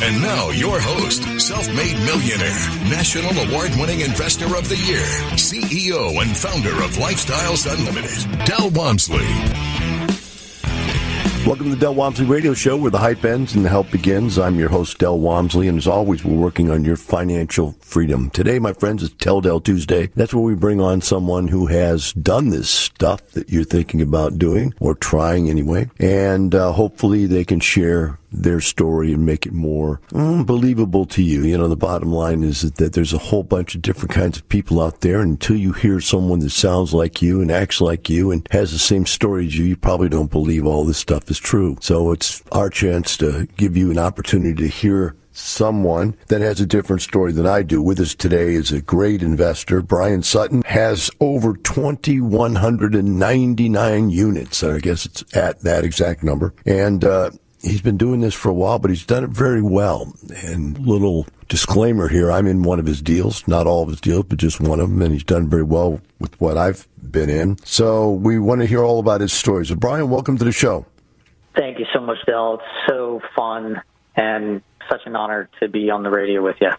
And now, your host, self made millionaire, national award winning investor of the year, CEO and founder of Lifestyles Unlimited, Del Walmsley. Welcome to the Del Walmsley Radio Show, where the hype ends and the help begins. I'm your host, Del Walmsley, and as always, we're working on your financial freedom. Today, my friends, is Tell Del Tuesday. That's where we bring on someone who has done this stuff that you're thinking about doing, or trying anyway, and uh, hopefully they can share their story and make it more mm, believable to you. You know, the bottom line is that there's a whole bunch of different kinds of people out there. And until you hear someone that sounds like you and acts like you and has the same story as you, you probably don't believe all this stuff is true. So it's our chance to give you an opportunity to hear someone that has a different story than I do. With us today is a great investor. Brian Sutton has over 2,199 units. I guess it's at that exact number. And, uh, he's been doing this for a while, but he's done it very well. And little disclaimer here, I'm in one of his deals, not all of his deals, but just one of them, and he's done very well with what I've been in. So we want to hear all about his stories. So Brian, welcome to the show. Thank you so much, Del. It's so fun and such an honor to be on the radio with you.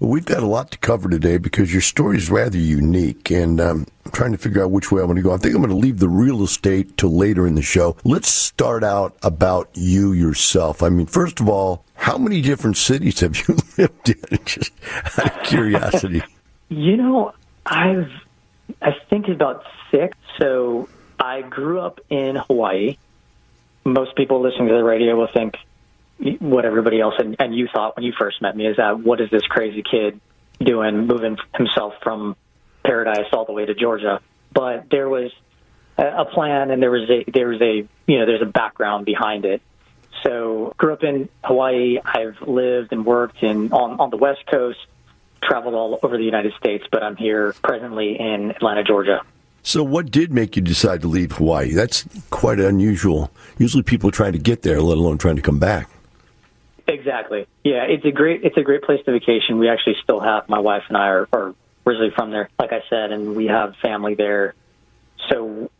Well, we've got a lot to cover today because your story is rather unique, and um, I'm trying to figure out which way I want to go. I think I'm going to leave the real estate till later in the show. Let's start out about you yourself. I mean, first of all, how many different cities have you lived in? Just out of curiosity. you know, I've I think about six. So I grew up in Hawaii. Most people listening to the radio will think what everybody else and, and you thought when you first met me is that what is this crazy kid doing moving himself from paradise all the way to Georgia but there was a plan and there was a there was a you know there's a background behind it so grew up in Hawaii I've lived and worked in on on the west coast traveled all over the United States but I'm here presently in Atlanta Georgia so, what did make you decide to leave Hawaii? That's quite unusual. Usually, people are trying to get there, let alone trying to come back. Exactly. Yeah, it's a great it's a great place to vacation. We actually still have my wife and I are, are originally from there, like I said, and we have family there. So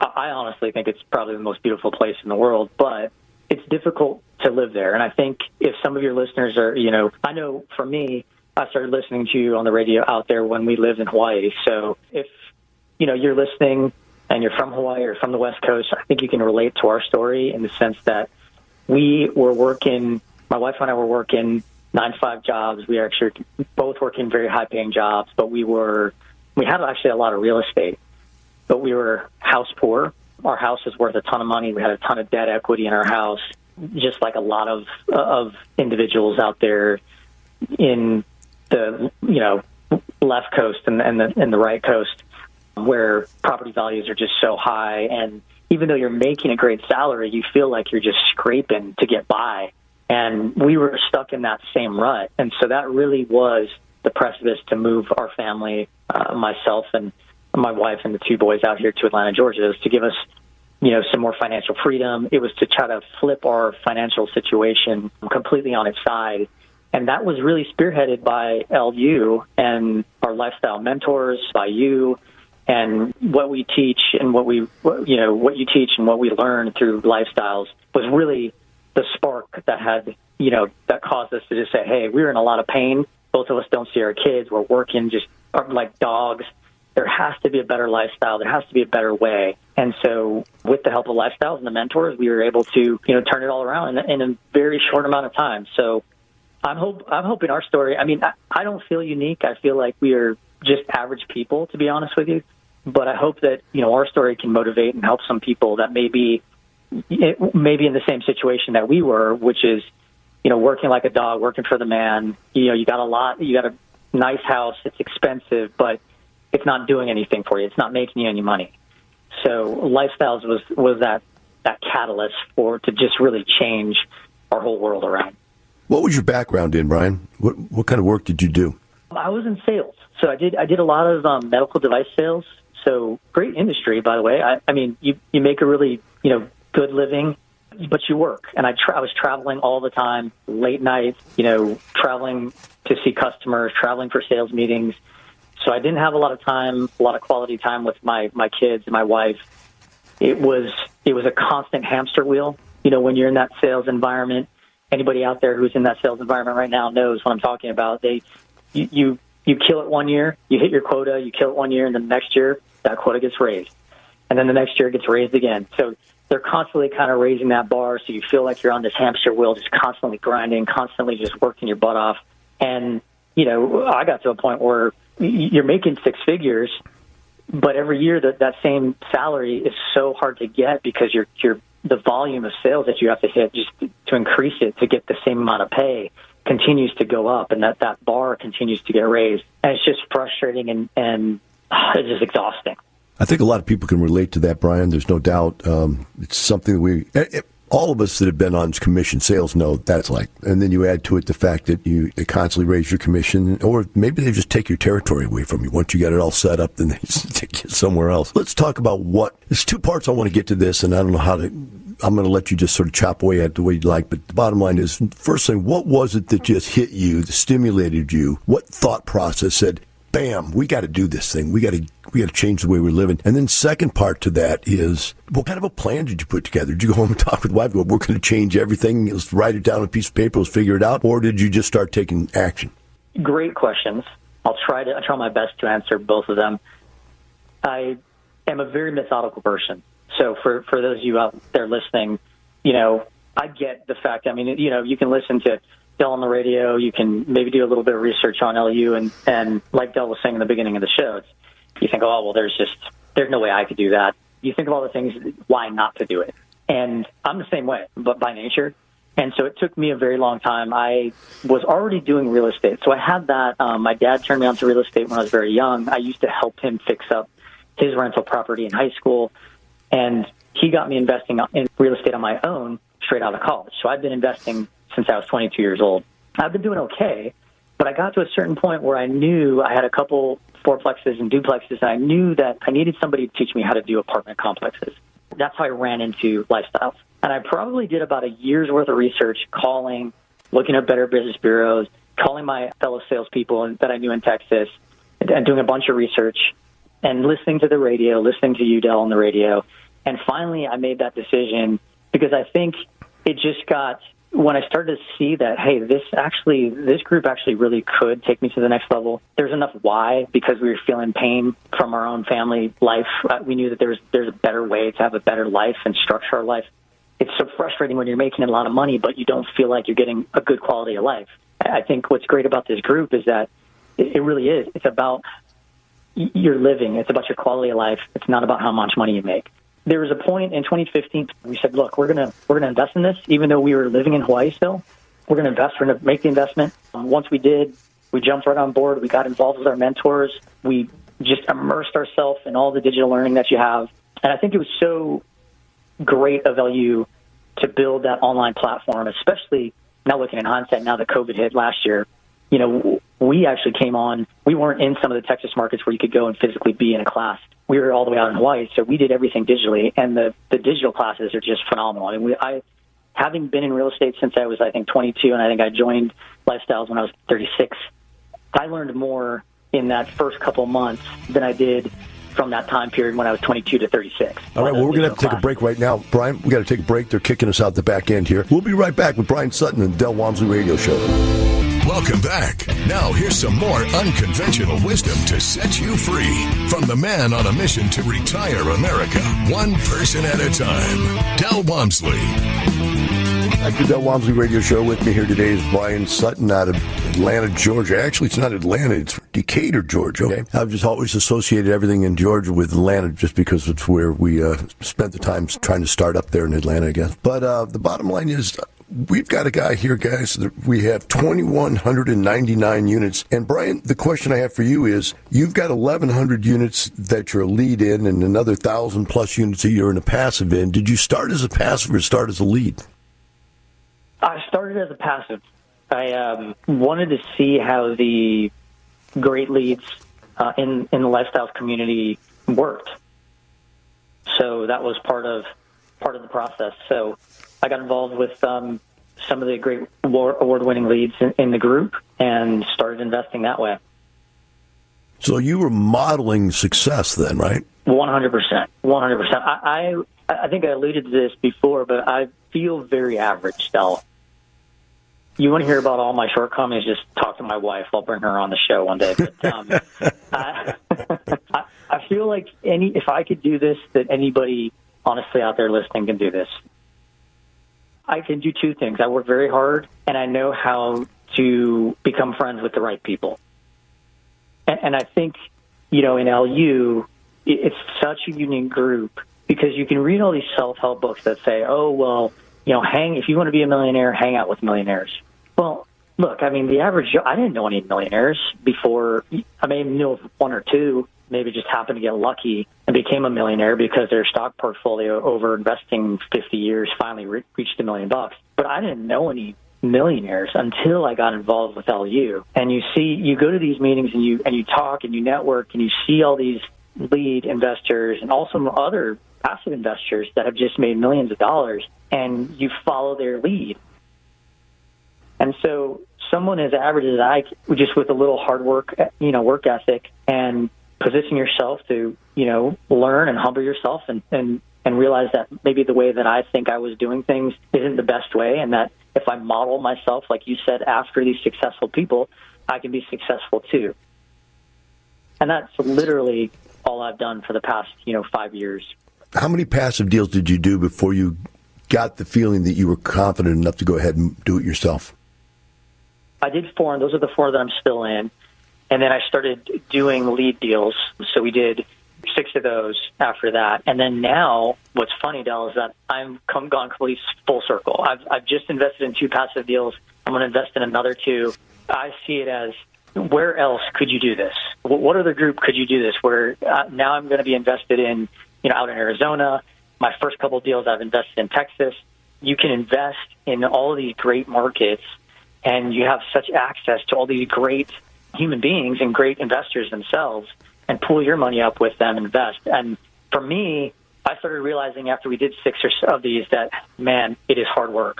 I honestly think it's probably the most beautiful place in the world, but it's difficult to live there. And I think if some of your listeners are, you know, I know for me, I started listening to you on the radio out there when we lived in Hawaii. So if, you know, you're listening and you're from Hawaii or from the West Coast, I think you can relate to our story in the sense that we were working my wife and I were working nine to five jobs. We actually both working very high paying jobs, but we were we had actually a lot of real estate, but we were house poor. Our house was worth a ton of money. We had a ton of debt equity in our house, just like a lot of of individuals out there in the you know left coast and, and the and the right coast, where property values are just so high, and even though you're making a great salary, you feel like you're just scraping to get by and we were stuck in that same rut. And so that really was the precipice to move our family, uh, myself and my wife and the two boys out here to Atlanta, Georgia, to give us, you know, some more financial freedom. It was to try to flip our financial situation completely on its side. And that was really spearheaded by LU and our lifestyle mentors, by you, and what we teach and what we, you know, what you teach and what we learn through lifestyles was really the spark that had, you know, that caused us to just say, hey, we're in a lot of pain. Both of us don't see our kids. We're working just uh, like dogs. There has to be a better lifestyle. There has to be a better way. And so, with the help of lifestyles and the mentors, we were able to, you know, turn it all around in, in a very short amount of time. So, I'm hope I'm hoping our story. I mean, I, I don't feel unique. I feel like we are just average people, to be honest with you. But I hope that you know our story can motivate and help some people that maybe maybe in the same situation that we were, which is, you know, working like a dog, working for the man. You know, you got a lot, you got a nice house, it's expensive, but it's not doing anything for you. It's not making you any money. So lifestyles was was that that catalyst for to just really change our whole world around. What was your background in, Brian? What what kind of work did you do? I was in sales, so I did I did a lot of um, medical device sales. So great industry, by the way. I, I mean, you you make a really you know good living, but you work. And I tra- I was traveling all the time, late nights, you know, traveling to see customers, traveling for sales meetings. So I didn't have a lot of time, a lot of quality time with my my kids and my wife. It was it was a constant hamster wheel. You know, when you're in that sales environment, anybody out there who's in that sales environment right now knows what I'm talking about. They you you, you kill it one year, you hit your quota, you kill it one year, and then the next year that quota gets raised, and then the next year it gets raised again. So they're constantly kind of raising that bar, so you feel like you're on this hamster wheel, just constantly grinding, constantly just working your butt off. And you know, I got to a point where you're making six figures, but every year that that same salary is so hard to get because you're you're the volume of sales that you have to hit just to increase it to get the same amount of pay continues to go up and that that bar continues to get raised and it's just frustrating and and it's just exhausting I think a lot of people can relate to that, Brian. There's no doubt. Um, it's something that we, eh, eh, all of us that have been on commission sales know that's like. And then you add to it the fact that you constantly raise your commission, or maybe they just take your territory away from you. Once you get it all set up, then they take you somewhere else. Let's talk about what. There's two parts I want to get to this, and I don't know how to. I'm going to let you just sort of chop away at the way you like. But the bottom line is, first thing, what was it that just hit you, that stimulated you? What thought process said, bam, we got to do this thing. We got to we got to change the way we're living. And then second part to that is what kind of a plan did you put together? Did you go home and talk with wife? We're going to change everything. Let's write it down on a piece of paper. Let's figure it out. Or did you just start taking action? Great questions. I'll try to I try my best to answer both of them. I am a very methodical person. So for for those of you out there listening, you know, I get the fact. I mean, you know, you can listen to Del on the radio. You can maybe do a little bit of research on LU, and and like Del was saying in the beginning of the show, it's, you think, oh well, there's just there's no way I could do that. You think of all the things why not to do it, and I'm the same way, but by nature. And so it took me a very long time. I was already doing real estate, so I had that. Um, my dad turned me on to real estate when I was very young. I used to help him fix up his rental property in high school, and he got me investing in real estate on my own straight out of college. So I've been investing since I was 22 years old. I've been doing okay, but I got to a certain point where I knew I had a couple fourplexes and duplexes, and I knew that I needed somebody to teach me how to do apartment complexes. That's how I ran into lifestyles. And I probably did about a year's worth of research, calling, looking at better business bureaus, calling my fellow salespeople that I knew in Texas, and doing a bunch of research, and listening to the radio, listening to you Del on the radio. And finally, I made that decision because I think it just got when I started to see that, hey, this actually, this group actually really could take me to the next level. There's enough why because we were feeling pain from our own family life. Uh, we knew that there's there's a better way to have a better life and structure our life. It's so frustrating when you're making a lot of money, but you don't feel like you're getting a good quality of life. I think what's great about this group is that it really is. It's about your living. It's about your quality of life. It's not about how much money you make there was a point in 2015 we said, look, we're gonna we're gonna invest in this, even though we were living in Hawaii still. We're gonna invest. We're gonna make the investment. Um, once we did, we jumped right on board. We got involved with our mentors. We just immersed ourselves in all the digital learning that you have, and I think it was so great of LU to build that online platform, especially now looking in hindsight. Now that COVID hit last year, you know, we actually came on. We weren't in some of the Texas markets where you could go and physically be in a class we were all the way out in Hawaii, so we did everything digitally, and the the digital classes are just phenomenal. I mean, we, I having been in real estate since I was I think 22, and I think I joined Lifestyles when I was 36. I learned more in that first couple months than I did from that time period when I was 22 to 36. All right, well, we're going to have to take a break right now. Brian, we got to take a break. They're kicking us out the back end here. We'll be right back with Brian Sutton and Del Walmsley Radio Show. Welcome back. Now, here's some more unconventional wisdom to set you free from the man on a mission to retire America, one person at a time, Del Walmsley. Back to Del Walmsley Radio Show. With me here today is Brian Sutton out of Atlanta, Georgia. Actually, it's not Atlanta; it's Decatur, Georgia. Okay, I've just always associated everything in Georgia with Atlanta, just because it's where we uh, spent the time trying to start up there in Atlanta, I guess. But uh, the bottom line is, we've got a guy here, guys. We have 2,199 units. And Brian, the question I have for you is you've got 1,100 units that you're a lead in and another 1,000 plus units a year in a passive in. Did you start as a passive or start as a lead? I started as a passive. I um, wanted to see how the great leads uh, in, in the lifestyles community worked. So that was part of part of the process. So I got involved with um, some of the great award winning leads in, in the group and started investing that way. So you were modeling success then, right? One hundred percent, one hundred percent. I I think I alluded to this before, but I feel very average still. You want to hear about all my shortcomings? Just talk to my wife. I'll bring her on the show one day. But um, I, I feel like any if I could do this, that anybody honestly out there listening can do this. I can do two things. I work very hard, and I know how to become friends with the right people. And, and I think, you know, in LU, it's such a unique group because you can read all these self-help books that say, "Oh, well, you know, hang if you want to be a millionaire, hang out with millionaires." Well, look, I mean, the average I didn't know any millionaires before. I may know one or two, maybe just happened to get lucky and became a millionaire because their stock portfolio over investing 50 years finally re- reached a million bucks. But I didn't know any millionaires until I got involved with LU. And you see, you go to these meetings and you and you talk and you network and you see all these lead investors and also other passive investors that have just made millions of dollars and you follow their lead. And so someone as average as I, just with a little hard work, you know, work ethic and position yourself to, you know, learn and humble yourself and, and, and realize that maybe the way that I think I was doing things isn't the best way and that if I model myself, like you said, after these successful people, I can be successful too. And that's literally all I've done for the past, you know, five years how many passive deals did you do before you got the feeling that you were confident enough to go ahead and do it yourself? I did four, and those are the four that I'm still in. And then I started doing lead deals. So we did six of those after that. And then now, what's funny, Del, is that I'm come gone completely full circle. I've, I've just invested in two passive deals. I'm going to invest in another two. I see it as where else could you do this? What other group could you do this? Where uh, now I'm going to be invested in you know, out in Arizona. My first couple deals, I've invested in Texas. You can invest in all of these great markets, and you have such access to all these great human beings and great investors themselves, and pull your money up with them, invest. And for me, I started realizing after we did six or so of these that man, it is hard work.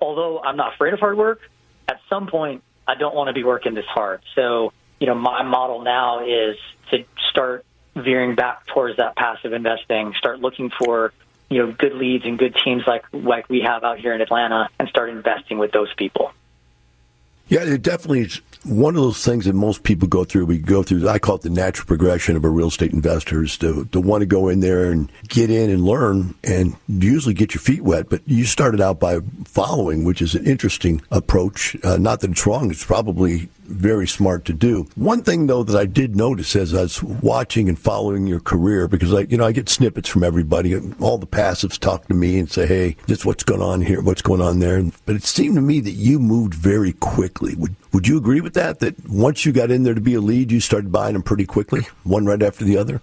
Although I'm not afraid of hard work, at some point I don't want to be working this hard. So, you know, my model now is to start veering back towards that passive investing, start looking for you know good leads and good teams like like we have out here in Atlanta, and start investing with those people. Yeah, it definitely is one of those things that most people go through. We go through, I call it the natural progression of a real estate investor is to, to want to go in there and get in and learn and usually get your feet wet. But you started out by following, which is an interesting approach. Uh, not that it's wrong. It's probably very smart to do. One thing though that I did notice as I was watching and following your career, because I, you know, I get snippets from everybody. All the passives talk to me and say, "Hey, this what's going on here, what's going on there." But it seemed to me that you moved very quickly. Would Would you agree with that? That once you got in there to be a lead, you started buying them pretty quickly, one right after the other.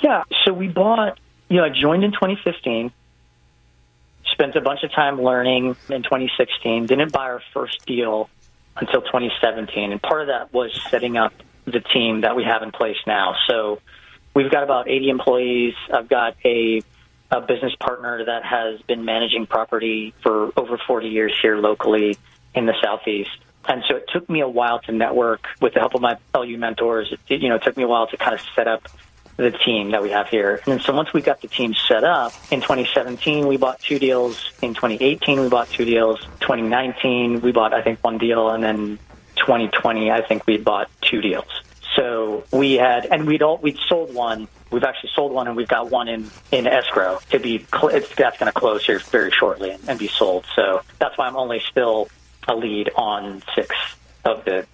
Yeah. So we bought. You know, I joined in 2015 spent a bunch of time learning in 2016. Didn't buy our first deal until 2017. And part of that was setting up the team that we have in place now. So we've got about 80 employees. I've got a, a business partner that has been managing property for over 40 years here locally in the Southeast. And so it took me a while to network with the help of my LU mentors. It, you know, it took me a while to kind of set up the team that we have here. And so once we got the team set up in 2017, we bought two deals. In 2018, we bought two deals. 2019, we bought I think one deal, and then 2020, I think we bought two deals. So we had, and we'd all we'd sold one. We've actually sold one, and we've got one in in escrow to be. It's, that's going to close here very shortly and, and be sold. So that's why I'm only still a lead on six of the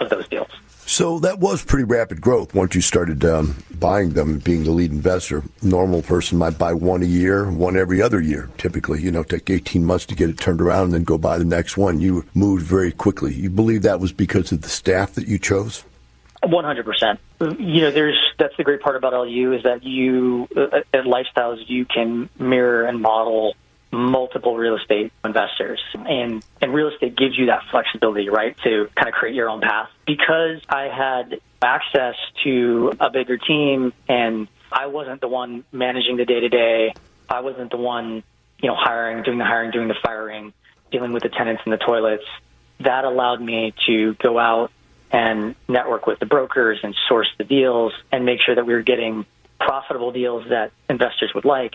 of those deals. So that was pretty rapid growth once you started um, buying them, being the lead investor. Normal person might buy one a year, one every other year, typically. You know, take 18 months to get it turned around and then go buy the next one. You moved very quickly. You believe that was because of the staff that you chose? 100%. You know, there's that's the great part about LU is that you uh, at Lifestyles you can mirror and model multiple real estate investors. And, and real estate gives you that flexibility, right, to kind of create your own path. Because I had access to a bigger team and I wasn't the one managing the day to day. I wasn't the one, you know, hiring, doing the hiring, doing the firing, dealing with the tenants and the toilets. That allowed me to go out and network with the brokers and source the deals and make sure that we were getting profitable deals that investors would like.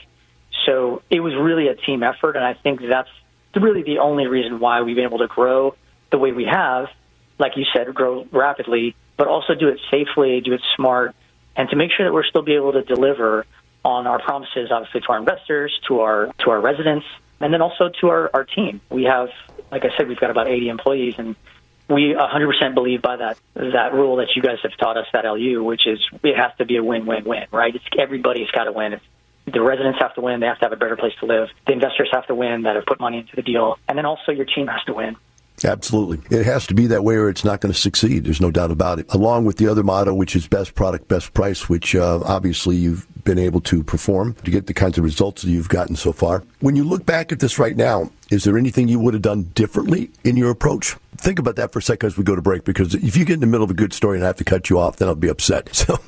So it was really a team effort, and I think that's really the only reason why we've been able to grow the way we have. Like you said, grow rapidly, but also do it safely, do it smart, and to make sure that we're still be able to deliver on our promises, obviously to our investors, to our to our residents, and then also to our, our team. We have, like I said, we've got about 80 employees, and we 100% believe by that that rule that you guys have taught us at LU, which is it has to be a win-win-win, right? It's, everybody's got to win. It's, the residents have to win. They have to have a better place to live. The investors have to win that have put money into the deal, and then also your team has to win. Absolutely. It has to be that way or it's not going to succeed. There's no doubt about it. Along with the other motto, which is best product, best price, which uh, obviously you've been able to perform to get the kinds of results that you've gotten so far. When you look back at this right now, is there anything you would have done differently in your approach? Think about that for a second as we go to break, because if you get in the middle of a good story and I have to cut you off, then I'll be upset. So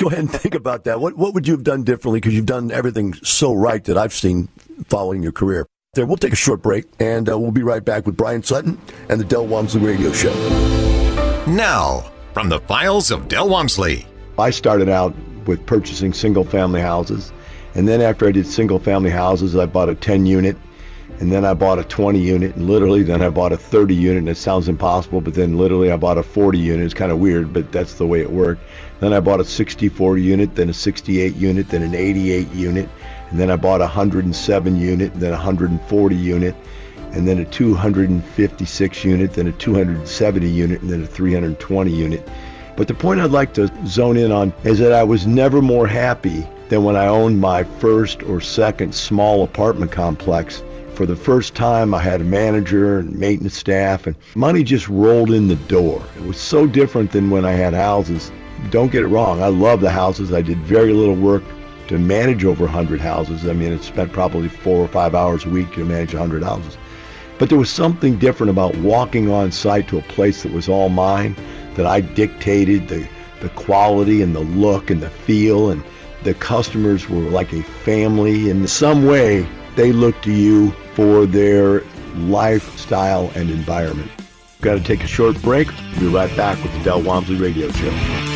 go ahead and think about that. What, what would you have done differently? Because you've done everything so right that I've seen following your career there. We'll take a short break, and uh, we'll be right back with Brian Sutton and the Del Walmsley Radio Show. Now, from the files of Del Walmsley. I started out with purchasing single family houses, and then after I did single family houses, I bought a 10 unit, and then I bought a 20 unit, and literally then I bought a 30 unit, and it sounds impossible, but then literally I bought a 40 unit. It's kind of weird, but that's the way it worked. Then I bought a 64 unit, then a 68 unit, then an 88 unit and then I bought a 107 unit, and then a 140 unit, and then a 256 unit, then a 270 unit, and then a 320 unit. But the point I'd like to zone in on is that I was never more happy than when I owned my first or second small apartment complex. For the first time, I had a manager and maintenance staff, and money just rolled in the door. It was so different than when I had houses. Don't get it wrong, I love the houses. I did very little work to manage over 100 houses. I mean, it spent probably four or five hours a week to manage 100 houses. But there was something different about walking on site to a place that was all mine, that I dictated the, the quality and the look and the feel, and the customers were like a family. In some way, they looked to you for their lifestyle and environment. Got to take a short break. We'll be right back with the Del Walmsley Radio Show.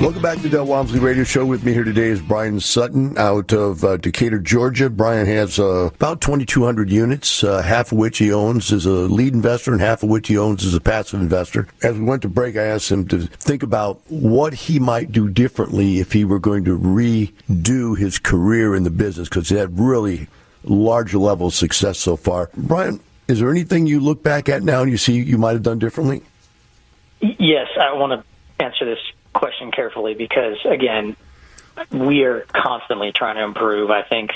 Welcome back to Del Walmsley Radio Show. With me here today is Brian Sutton out of uh, Decatur, Georgia. Brian has uh, about 2,200 units, uh, half of which he owns as a lead investor and half of which he owns as a passive investor. As we went to break, I asked him to think about what he might do differently if he were going to redo his career in the business because he had really large level of success so far. Brian, is there anything you look back at now and you see you might have done differently? Yes, I want to answer this question carefully because, again, we are constantly trying to improve. I think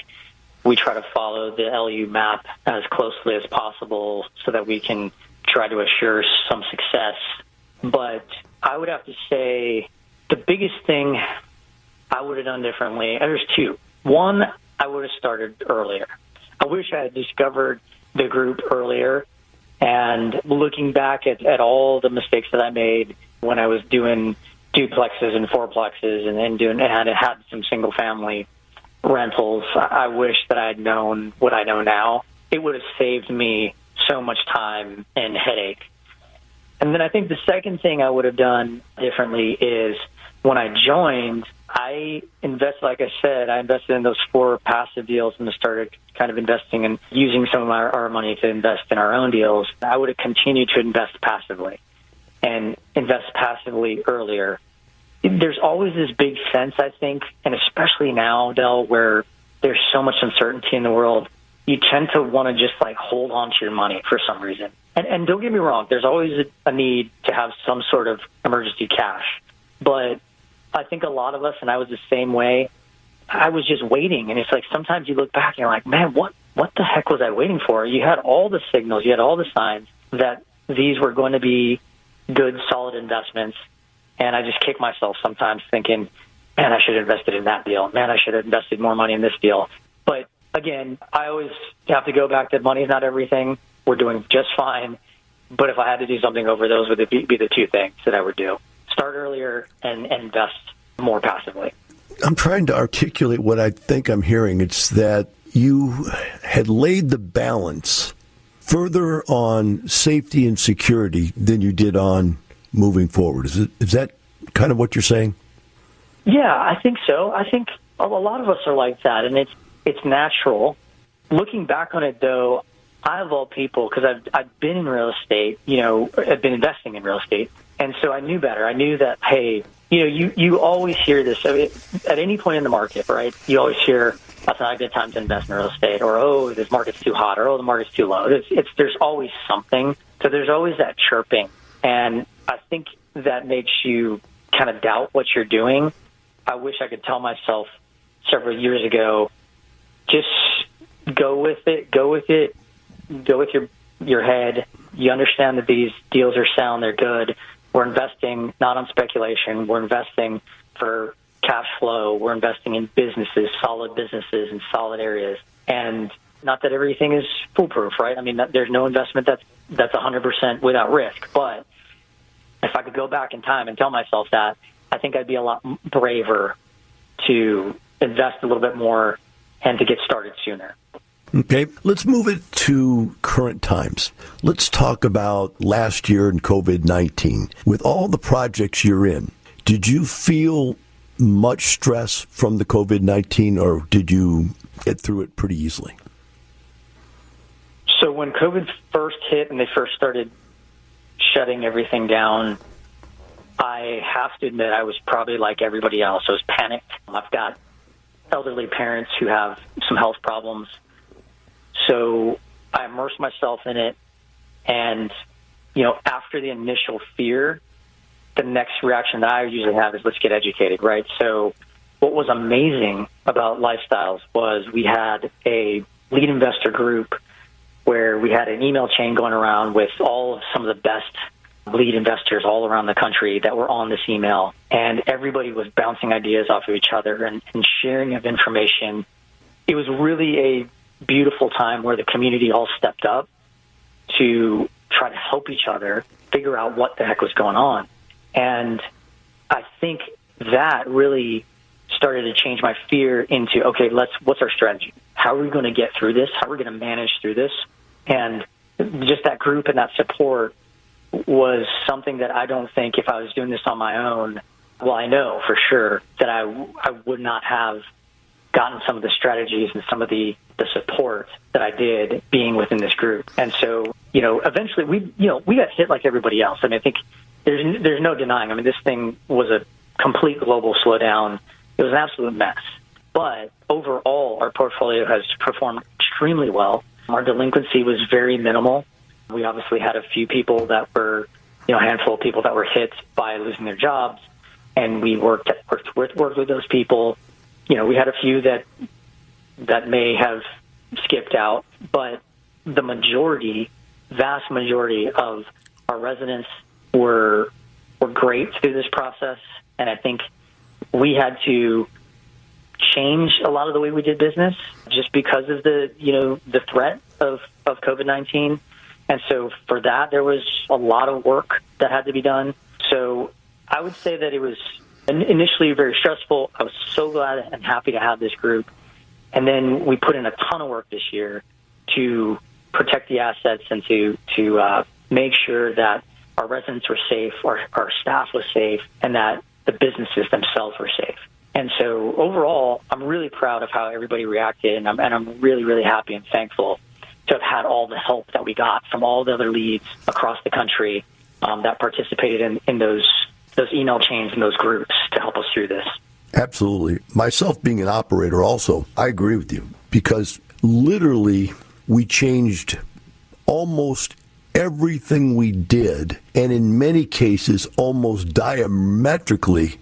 we try to follow the LU map as closely as possible so that we can try to assure some success. But I would have to say the biggest thing I would have done differently, there's two. One, I would have started earlier. I wish I had discovered the group earlier. And looking back at, at all the mistakes that I made when I was doing duplexes and fourplexes and then doing and had some single family rentals. I wish that I'd known what I know now. It would have saved me so much time and headache. And then I think the second thing I would have done differently is when I joined, I invested, like I said, I invested in those four passive deals and started kind of investing and using some of our, our money to invest in our own deals. I would have continued to invest passively and invest passively earlier. There's always this big sense, I think, and especially now, Del, where there's so much uncertainty in the world, you tend to want to just like hold on to your money for some reason. And, and don't get me wrong, there's always a, a need to have some sort of emergency cash. But I think a lot of us, and I was the same way, I was just waiting. And it's like sometimes you look back and you're like, man, what, what the heck was I waiting for? You had all the signals, you had all the signs that these were going to be good, solid investments. And I just kick myself sometimes thinking, man, I should have invested in that deal. Man, I should have invested more money in this deal. But again, I always have to go back to money is not everything. We're doing just fine. But if I had to do something over those, would be, be the two things that I would do: start earlier and, and invest more passively. I'm trying to articulate what I think I'm hearing. It's that you had laid the balance further on safety and security than you did on moving forward. Is it is that kind of what you're saying? Yeah, I think so. I think a lot of us are like that, and it's it's natural. Looking back on it, though, I of all people, because I've I've been in real estate, you know, I've been investing in real estate, and so I knew better. I knew that hey, you know, you you always hear this at any point in the market, right? You always hear that's not a good time to invest in real estate, or oh, this market's too hot, or oh, the market's too low. It's, it's there's always something. So there's always that chirping, and I think that makes you kind of doubt what you're doing. I wish I could tell myself several years ago, just go with it, go with it, go with your your head. You understand that these deals are sound, they're good. We're investing not on speculation. We're investing for cash flow. We're investing in businesses, solid businesses in solid areas. And not that everything is foolproof, right? I mean, there's no investment that's that's 100% without risk. But if I could go back in time and tell myself that, I think I'd be a lot braver to invest a little bit more and to get started sooner. Okay, let's move it to current times. Let's talk about last year and COVID 19. With all the projects you're in, did you feel much stress from the COVID 19 or did you get through it pretty easily? So, when COVID first hit and they first started shutting everything down, I have to admit I was probably like everybody else. I was panicked. I've got elderly parents who have some health problems. So I immersed myself in it. And, you know, after the initial fear, the next reaction that I usually have is let's get educated, right? So what was amazing about lifestyles was we had a lead investor group where we had an email chain going around with all of some of the best lead investors all around the country that were on this email. And everybody was bouncing ideas off of each other and, and sharing of information. It was really a beautiful time where the community all stepped up to try to help each other figure out what the heck was going on. And I think that really started to change my fear into okay, let's what's our strategy? How are we going to get through this? How are we going to manage through this? And just that group and that support was something that I don't think if I was doing this on my own, well, I know for sure that I, I would not have gotten some of the strategies and some of the, the support that I did being within this group. And so, you know, eventually we, you know, we got hit like everybody else. I mean, I think there's, there's no denying. I mean, this thing was a complete global slowdown. It was an absolute mess. But overall, our portfolio has performed extremely well. Our delinquency was very minimal. We obviously had a few people that were, you know, a handful of people that were hit by losing their jobs, and we worked worked with worked with those people. You know, we had a few that that may have skipped out, but the majority, vast majority of our residents were were great through this process, and I think we had to change a lot of the way we did business just because of the you know the threat of of COVID nineteen and so for that, there was a lot of work that had to be done. So I would say that it was initially very stressful. I was so glad and happy to have this group. And then we put in a ton of work this year to protect the assets and to, to uh, make sure that our residents were safe, our, our staff was safe, and that the businesses themselves were safe. And so overall, I'm really proud of how everybody reacted, and I'm, and I'm really, really happy and thankful to have had all the help that we got from all the other leads across the country um, that participated in, in those those email chains and those groups to help us through this. Absolutely. Myself being an operator, also, I agree with you because literally we changed almost everything we did, and in many cases, almost diametrically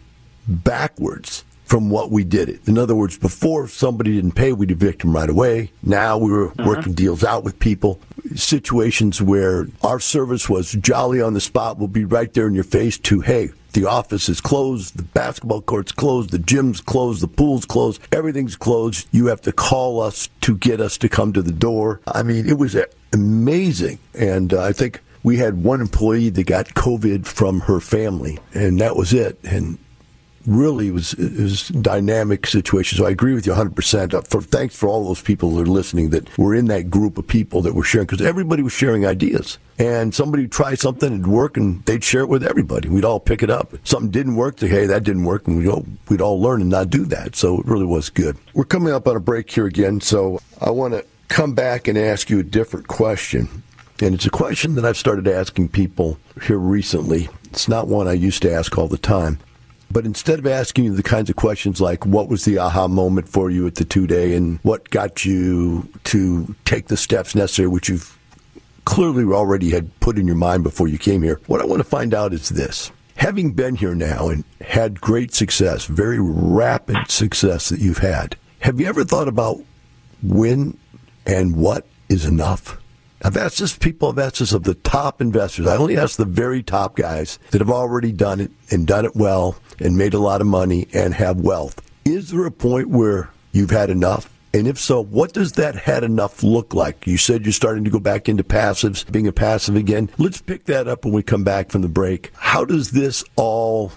backwards from what we did it. In other words, before somebody didn't pay, we'd evict them right away. Now we were uh-huh. working deals out with people. Situations where our service was jolly on the spot, we'll be right there in your face to, hey, The office is closed, the basketball court's closed, the gym's closed, the pool's closed, everything's closed. You have to call us to get us to come to the door. I mean, it was amazing. And uh, I think we had one employee that got COVID from her family, and that was it. And really was was dynamic situation. So I agree with you 100. percent uh, For thanks for all those people that are listening that were in that group of people that were sharing because everybody was sharing ideas. And somebody would try something and work, and they'd share it with everybody. We'd all pick it up. If something didn't work, say, hey, that didn't work, and we'd all, we'd all learn and not do that. So it really was good. We're coming up on a break here again, so I want to come back and ask you a different question. And it's a question that I've started asking people here recently. It's not one I used to ask all the time. But instead of asking you the kinds of questions like what was the aha moment for you at the two day and what got you to take the steps necessary, which you've clearly already had put in your mind before you came here, what I want to find out is this. Having been here now and had great success, very rapid success that you've had, have you ever thought about when and what is enough? I've asked this people, asked this of the top investors. I only ask the very top guys that have already done it and done it well and made a lot of money and have wealth. Is there a point where you've had enough? And if so, what does that had enough look like? You said you're starting to go back into passives, being a passive again. Let's pick that up when we come back from the break. How does this all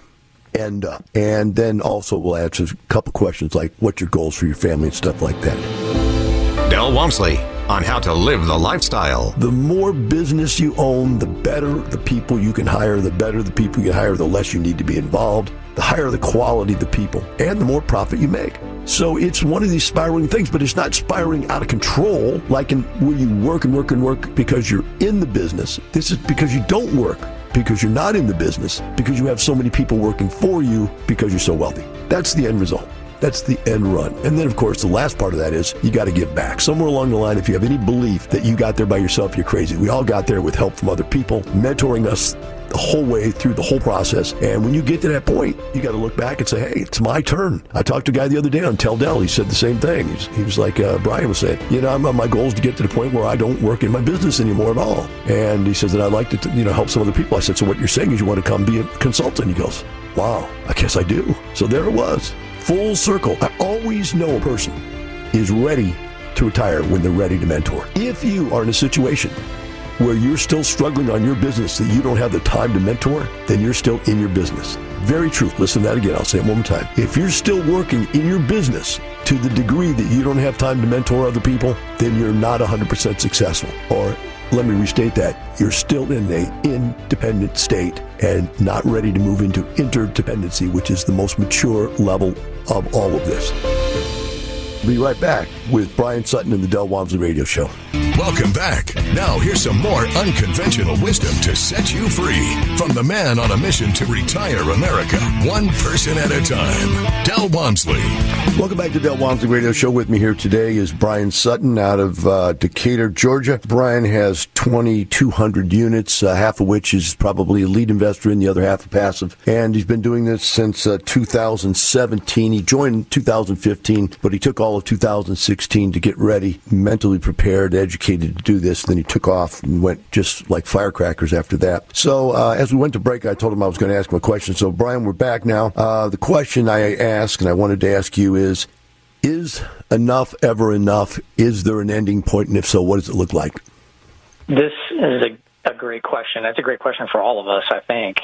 end up? And then also we'll answer a couple questions like what's your goals for your family and stuff like that. Del Walmsley on how to live the lifestyle. The more business you own, the better the people you can hire, the better the people you hire, the less you need to be involved, the higher the quality of the people, and the more profit you make. So it's one of these spiraling things, but it's not spiraling out of control like in where you work and work and work because you're in the business. This is because you don't work because you're not in the business, because you have so many people working for you because you're so wealthy. That's the end result. That's the end run. And then, of course, the last part of that is you got to give back. Somewhere along the line, if you have any belief that you got there by yourself, you're crazy. We all got there with help from other people, mentoring us the whole way through the whole process. And when you get to that point, you got to look back and say, hey, it's my turn. I talked to a guy the other day on Tell Del. He said the same thing. He was like uh, Brian was saying, you know, my goal is to get to the point where I don't work in my business anymore at all. And he says that I'd like to, you know, help some other people. I said, so what you're saying is you want to come be a consultant? He goes, wow, I guess I do. So there it was full circle. I always know a person is ready to retire when they're ready to mentor. If you are in a situation where you're still struggling on your business that you don't have the time to mentor, then you're still in your business. Very true. Listen to that again. I'll say it one more time. If you're still working in your business to the degree that you don't have time to mentor other people, then you're not 100% successful. Or let me restate that. You're still in a independent state and not ready to move into interdependency, which is the most mature level of all of this. Be right back with Brian Sutton and the Del Walmsley Radio Show. Welcome back. Now, here's some more unconventional wisdom to set you free from the man on a mission to retire America, one person at a time, Del Walmsley. Welcome back to Del Walmsley Radio Show. With me here today is Brian Sutton out of uh, Decatur, Georgia. Brian has 2,200 units, uh, half of which is probably a lead investor in the other half a passive. And he's been doing this since uh, 2017. He joined 2015, but he took all of 2016 to get ready, mentally prepared, educated to do this. Then he took off and went just like firecrackers after that. So uh, as we went to break, I told him I was going to ask him a question. So Brian, we're back now. Uh, the question I asked and I wanted to ask you is, is enough ever enough? Is there an ending point? And if so, what does it look like? This is a, a great question. That's a great question for all of us, I think.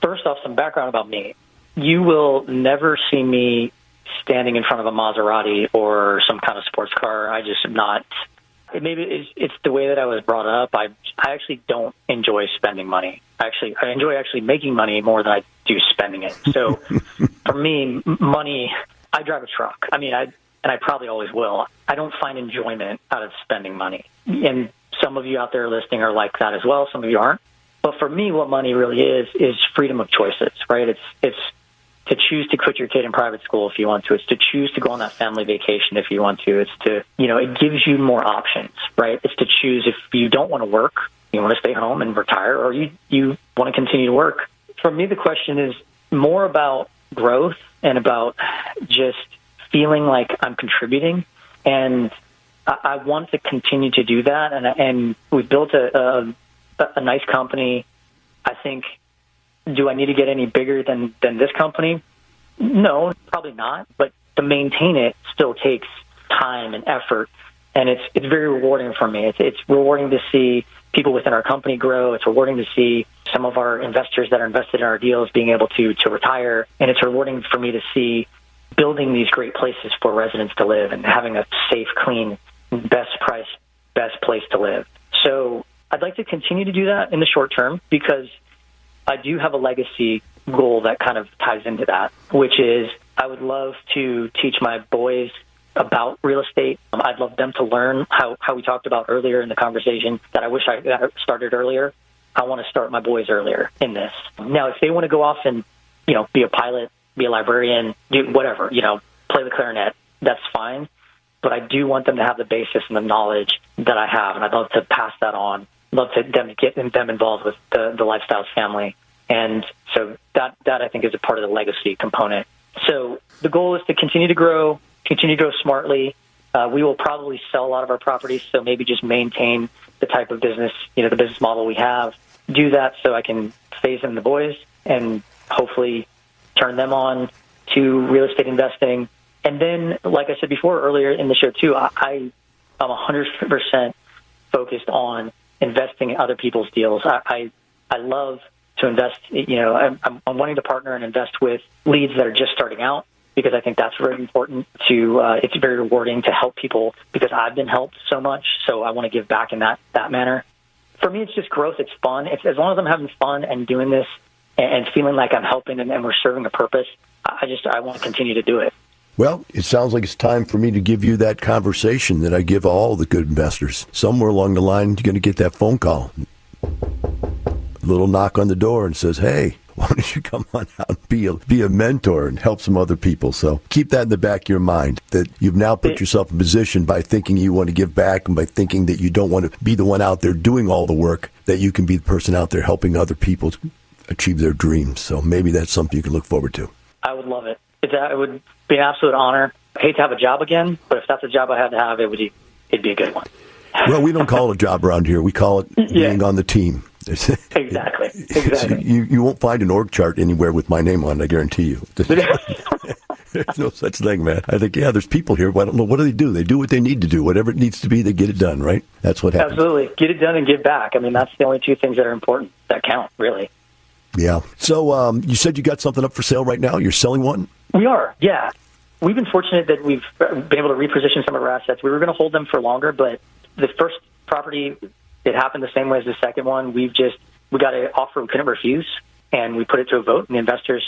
First off, some background about me. You will never see me standing in front of a Maserati or some kind of sports car. I just am not. Maybe it's, it's the way that I was brought up. I I actually don't enjoy spending money. Actually, I enjoy actually making money more than I do spending it. So for me, money. I drive a truck. I mean, I and I probably always will. I don't find enjoyment out of spending money. And some of you out there listening are like that as well. Some of you aren't. But for me, what money really is is freedom of choices, right? It's it's to choose to put your kid in private school if you want to. It's to choose to go on that family vacation if you want to. It's to, you know, it gives you more options, right? It's to choose if you don't want to work, you want to stay home and retire, or you, you want to continue to work. For me, the question is more about growth and about just feeling like I'm contributing. And I, I want to continue to do that. And, and we've built a, a, a nice company. I think Do I need to get any bigger than than this company? No, probably not. But to maintain it still takes time and effort, and it's it's very rewarding for me. It's it's rewarding to see people within our company grow. It's rewarding to see some of our investors that are invested in our deals being able to to retire, and it's rewarding for me to see building these great places for residents to live and having a safe, clean, best price, best place to live. So I'd like to continue to do that in the short term because I do have a legacy goal that kind of ties into that, which is I would love to teach my boys about real estate. Um, I'd love them to learn how, how we talked about earlier in the conversation that I wish I started earlier. I want to start my boys earlier in this. Now, if they want to go off and, you know, be a pilot, be a librarian, do whatever, you know, play the clarinet, that's fine. But I do want them to have the basis and the knowledge that I have, and I'd love to pass that on. Love to them get them involved with the, the lifestyles family, and so that that I think is a part of the legacy component. So the goal is to continue to grow, continue to grow smartly. Uh, we will probably sell a lot of our properties, so maybe just maintain the type of business, you know, the business model we have. Do that so I can phase in the boys and hopefully turn them on to real estate investing. And then, like I said before earlier in the show too, I, I am 100% focused on investing in other people's deals. I, I, I love to invest. You know, I'm, I'm wanting to partner and invest with leads that are just starting out because I think that's very important. To uh, it's very rewarding to help people because I've been helped so much. So I want to give back in that that manner. For me, it's just growth. It's fun. It's as long as I'm having fun and doing this and, feeling like I'm helping and, and we're serving a purpose. I just I want to continue to do it. Well, it sounds like it's time for me to give you that conversation that I give all the good investors. Somewhere along the line, you're going to get that phone call. A little knock on the door and says, hey, why don't you come on out and be a, be a mentor and help some other people? So keep that in the back of your mind that you've now put yourself in position by thinking you want to give back and by thinking that you don't want to be the one out there doing all the work, that you can be the person out there helping other people achieve their dreams. So maybe that's something you can look forward to. I would love it. It, it would be an absolute honor. I hate to have a job again, but if that's a job I had to have, it would be, it'd be a good one. well, we don't call it a job around here. We call it yeah. being on the team. exactly. Exactly. You, you won't find an org chart anywhere with my name on it, I guarantee you. there's no such thing, man. I think, yeah, there's people here. But I don't know. What do they do? They do what they need to do. Whatever it needs to be, they get it done, right? That's what happens. Absolutely. Get it done and give back. I mean, that's the only two things that are important that count, really. Yeah. So um, you said you got something up for sale right now. You're selling one? We are, yeah. We've been fortunate that we've been able to reposition some of our assets. We were going to hold them for longer, but the first property, it happened the same way as the second one. We've just, we got an offer we couldn't refuse, and we put it to a vote, and the investors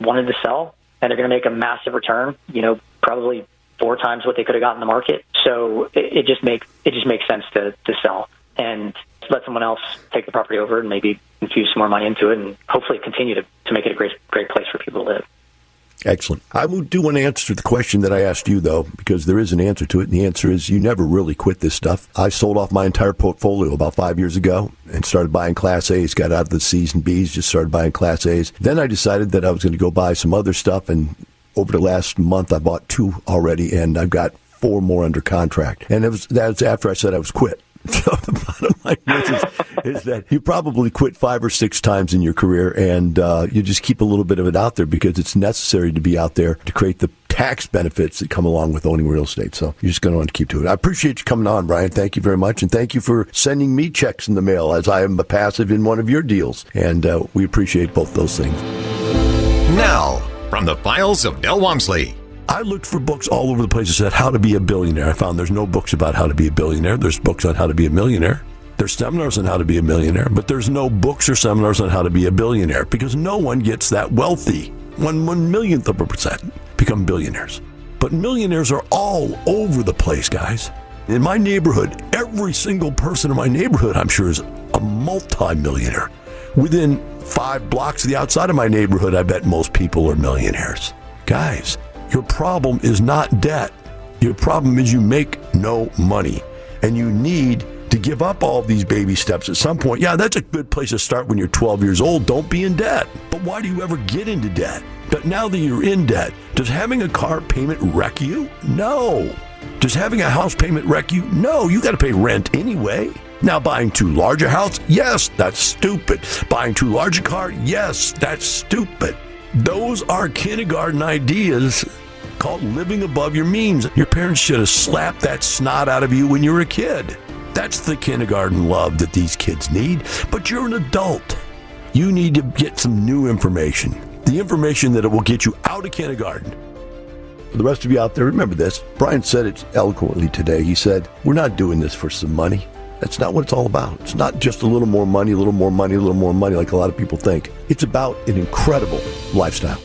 wanted to sell, and they're going to make a massive return, you know, probably four times what they could have gotten in the market. So it, it just makes it just makes sense to, to sell and let someone else take the property over and maybe infuse some more money into it and hopefully continue to, to make it a great great place for people to live. Excellent. I do to answer the question that I asked you, though, because there is an answer to it. And the answer is you never really quit this stuff. I sold off my entire portfolio about five years ago and started buying Class A's, got out of the C's and B's, just started buying Class A's. Then I decided that I was going to go buy some other stuff. And over the last month, I bought two already, and I've got four more under contract. And it was, that's after I said I was quit. So the bottom line is, is, that you probably quit five or six times in your career, and uh, you just keep a little bit of it out there because it's necessary to be out there to create the tax benefits that come along with owning real estate. So you're just going to want to keep to it. I appreciate you coming on, Brian. Thank you very much, and thank you for sending me checks in the mail as I am a passive in one of your deals, and uh, we appreciate both those things. Now, from the files of Del Walmsley. I looked for books all over the place that said how to be a billionaire. I found there's no books about how to be a billionaire. There's books on how to be a millionaire. There's seminars on how to be a millionaire, but there's no books or seminars on how to be a billionaire because no one gets that wealthy. One one millionth of a percent become billionaires. But millionaires are all over the place, guys. In my neighborhood, every single person in my neighborhood, I'm sure, is a multimillionaire. Within five blocks of the outside of my neighborhood, I bet most people are millionaires. Guys, your problem is not debt. Your problem is you make no money and you need to give up all these baby steps at some point. Yeah, that's a good place to start when you're 12 years old. Don't be in debt. But why do you ever get into debt? But now that you're in debt, does having a car payment wreck you? No. Does having a house payment wreck you? No, you got to pay rent anyway. Now, buying too large a house, yes, that's stupid. Buying too large a car, yes, that's stupid. Those are kindergarten ideas called living above your means. Your parents should have slapped that snot out of you when you were a kid. That's the kindergarten love that these kids need. But you're an adult. You need to get some new information. The information that it will get you out of kindergarten. For the rest of you out there, remember this. Brian said it eloquently today. He said, We're not doing this for some money. That's not what it's all about. It's not just a little more money, a little more money, a little more money like a lot of people think. It's about an incredible lifestyle.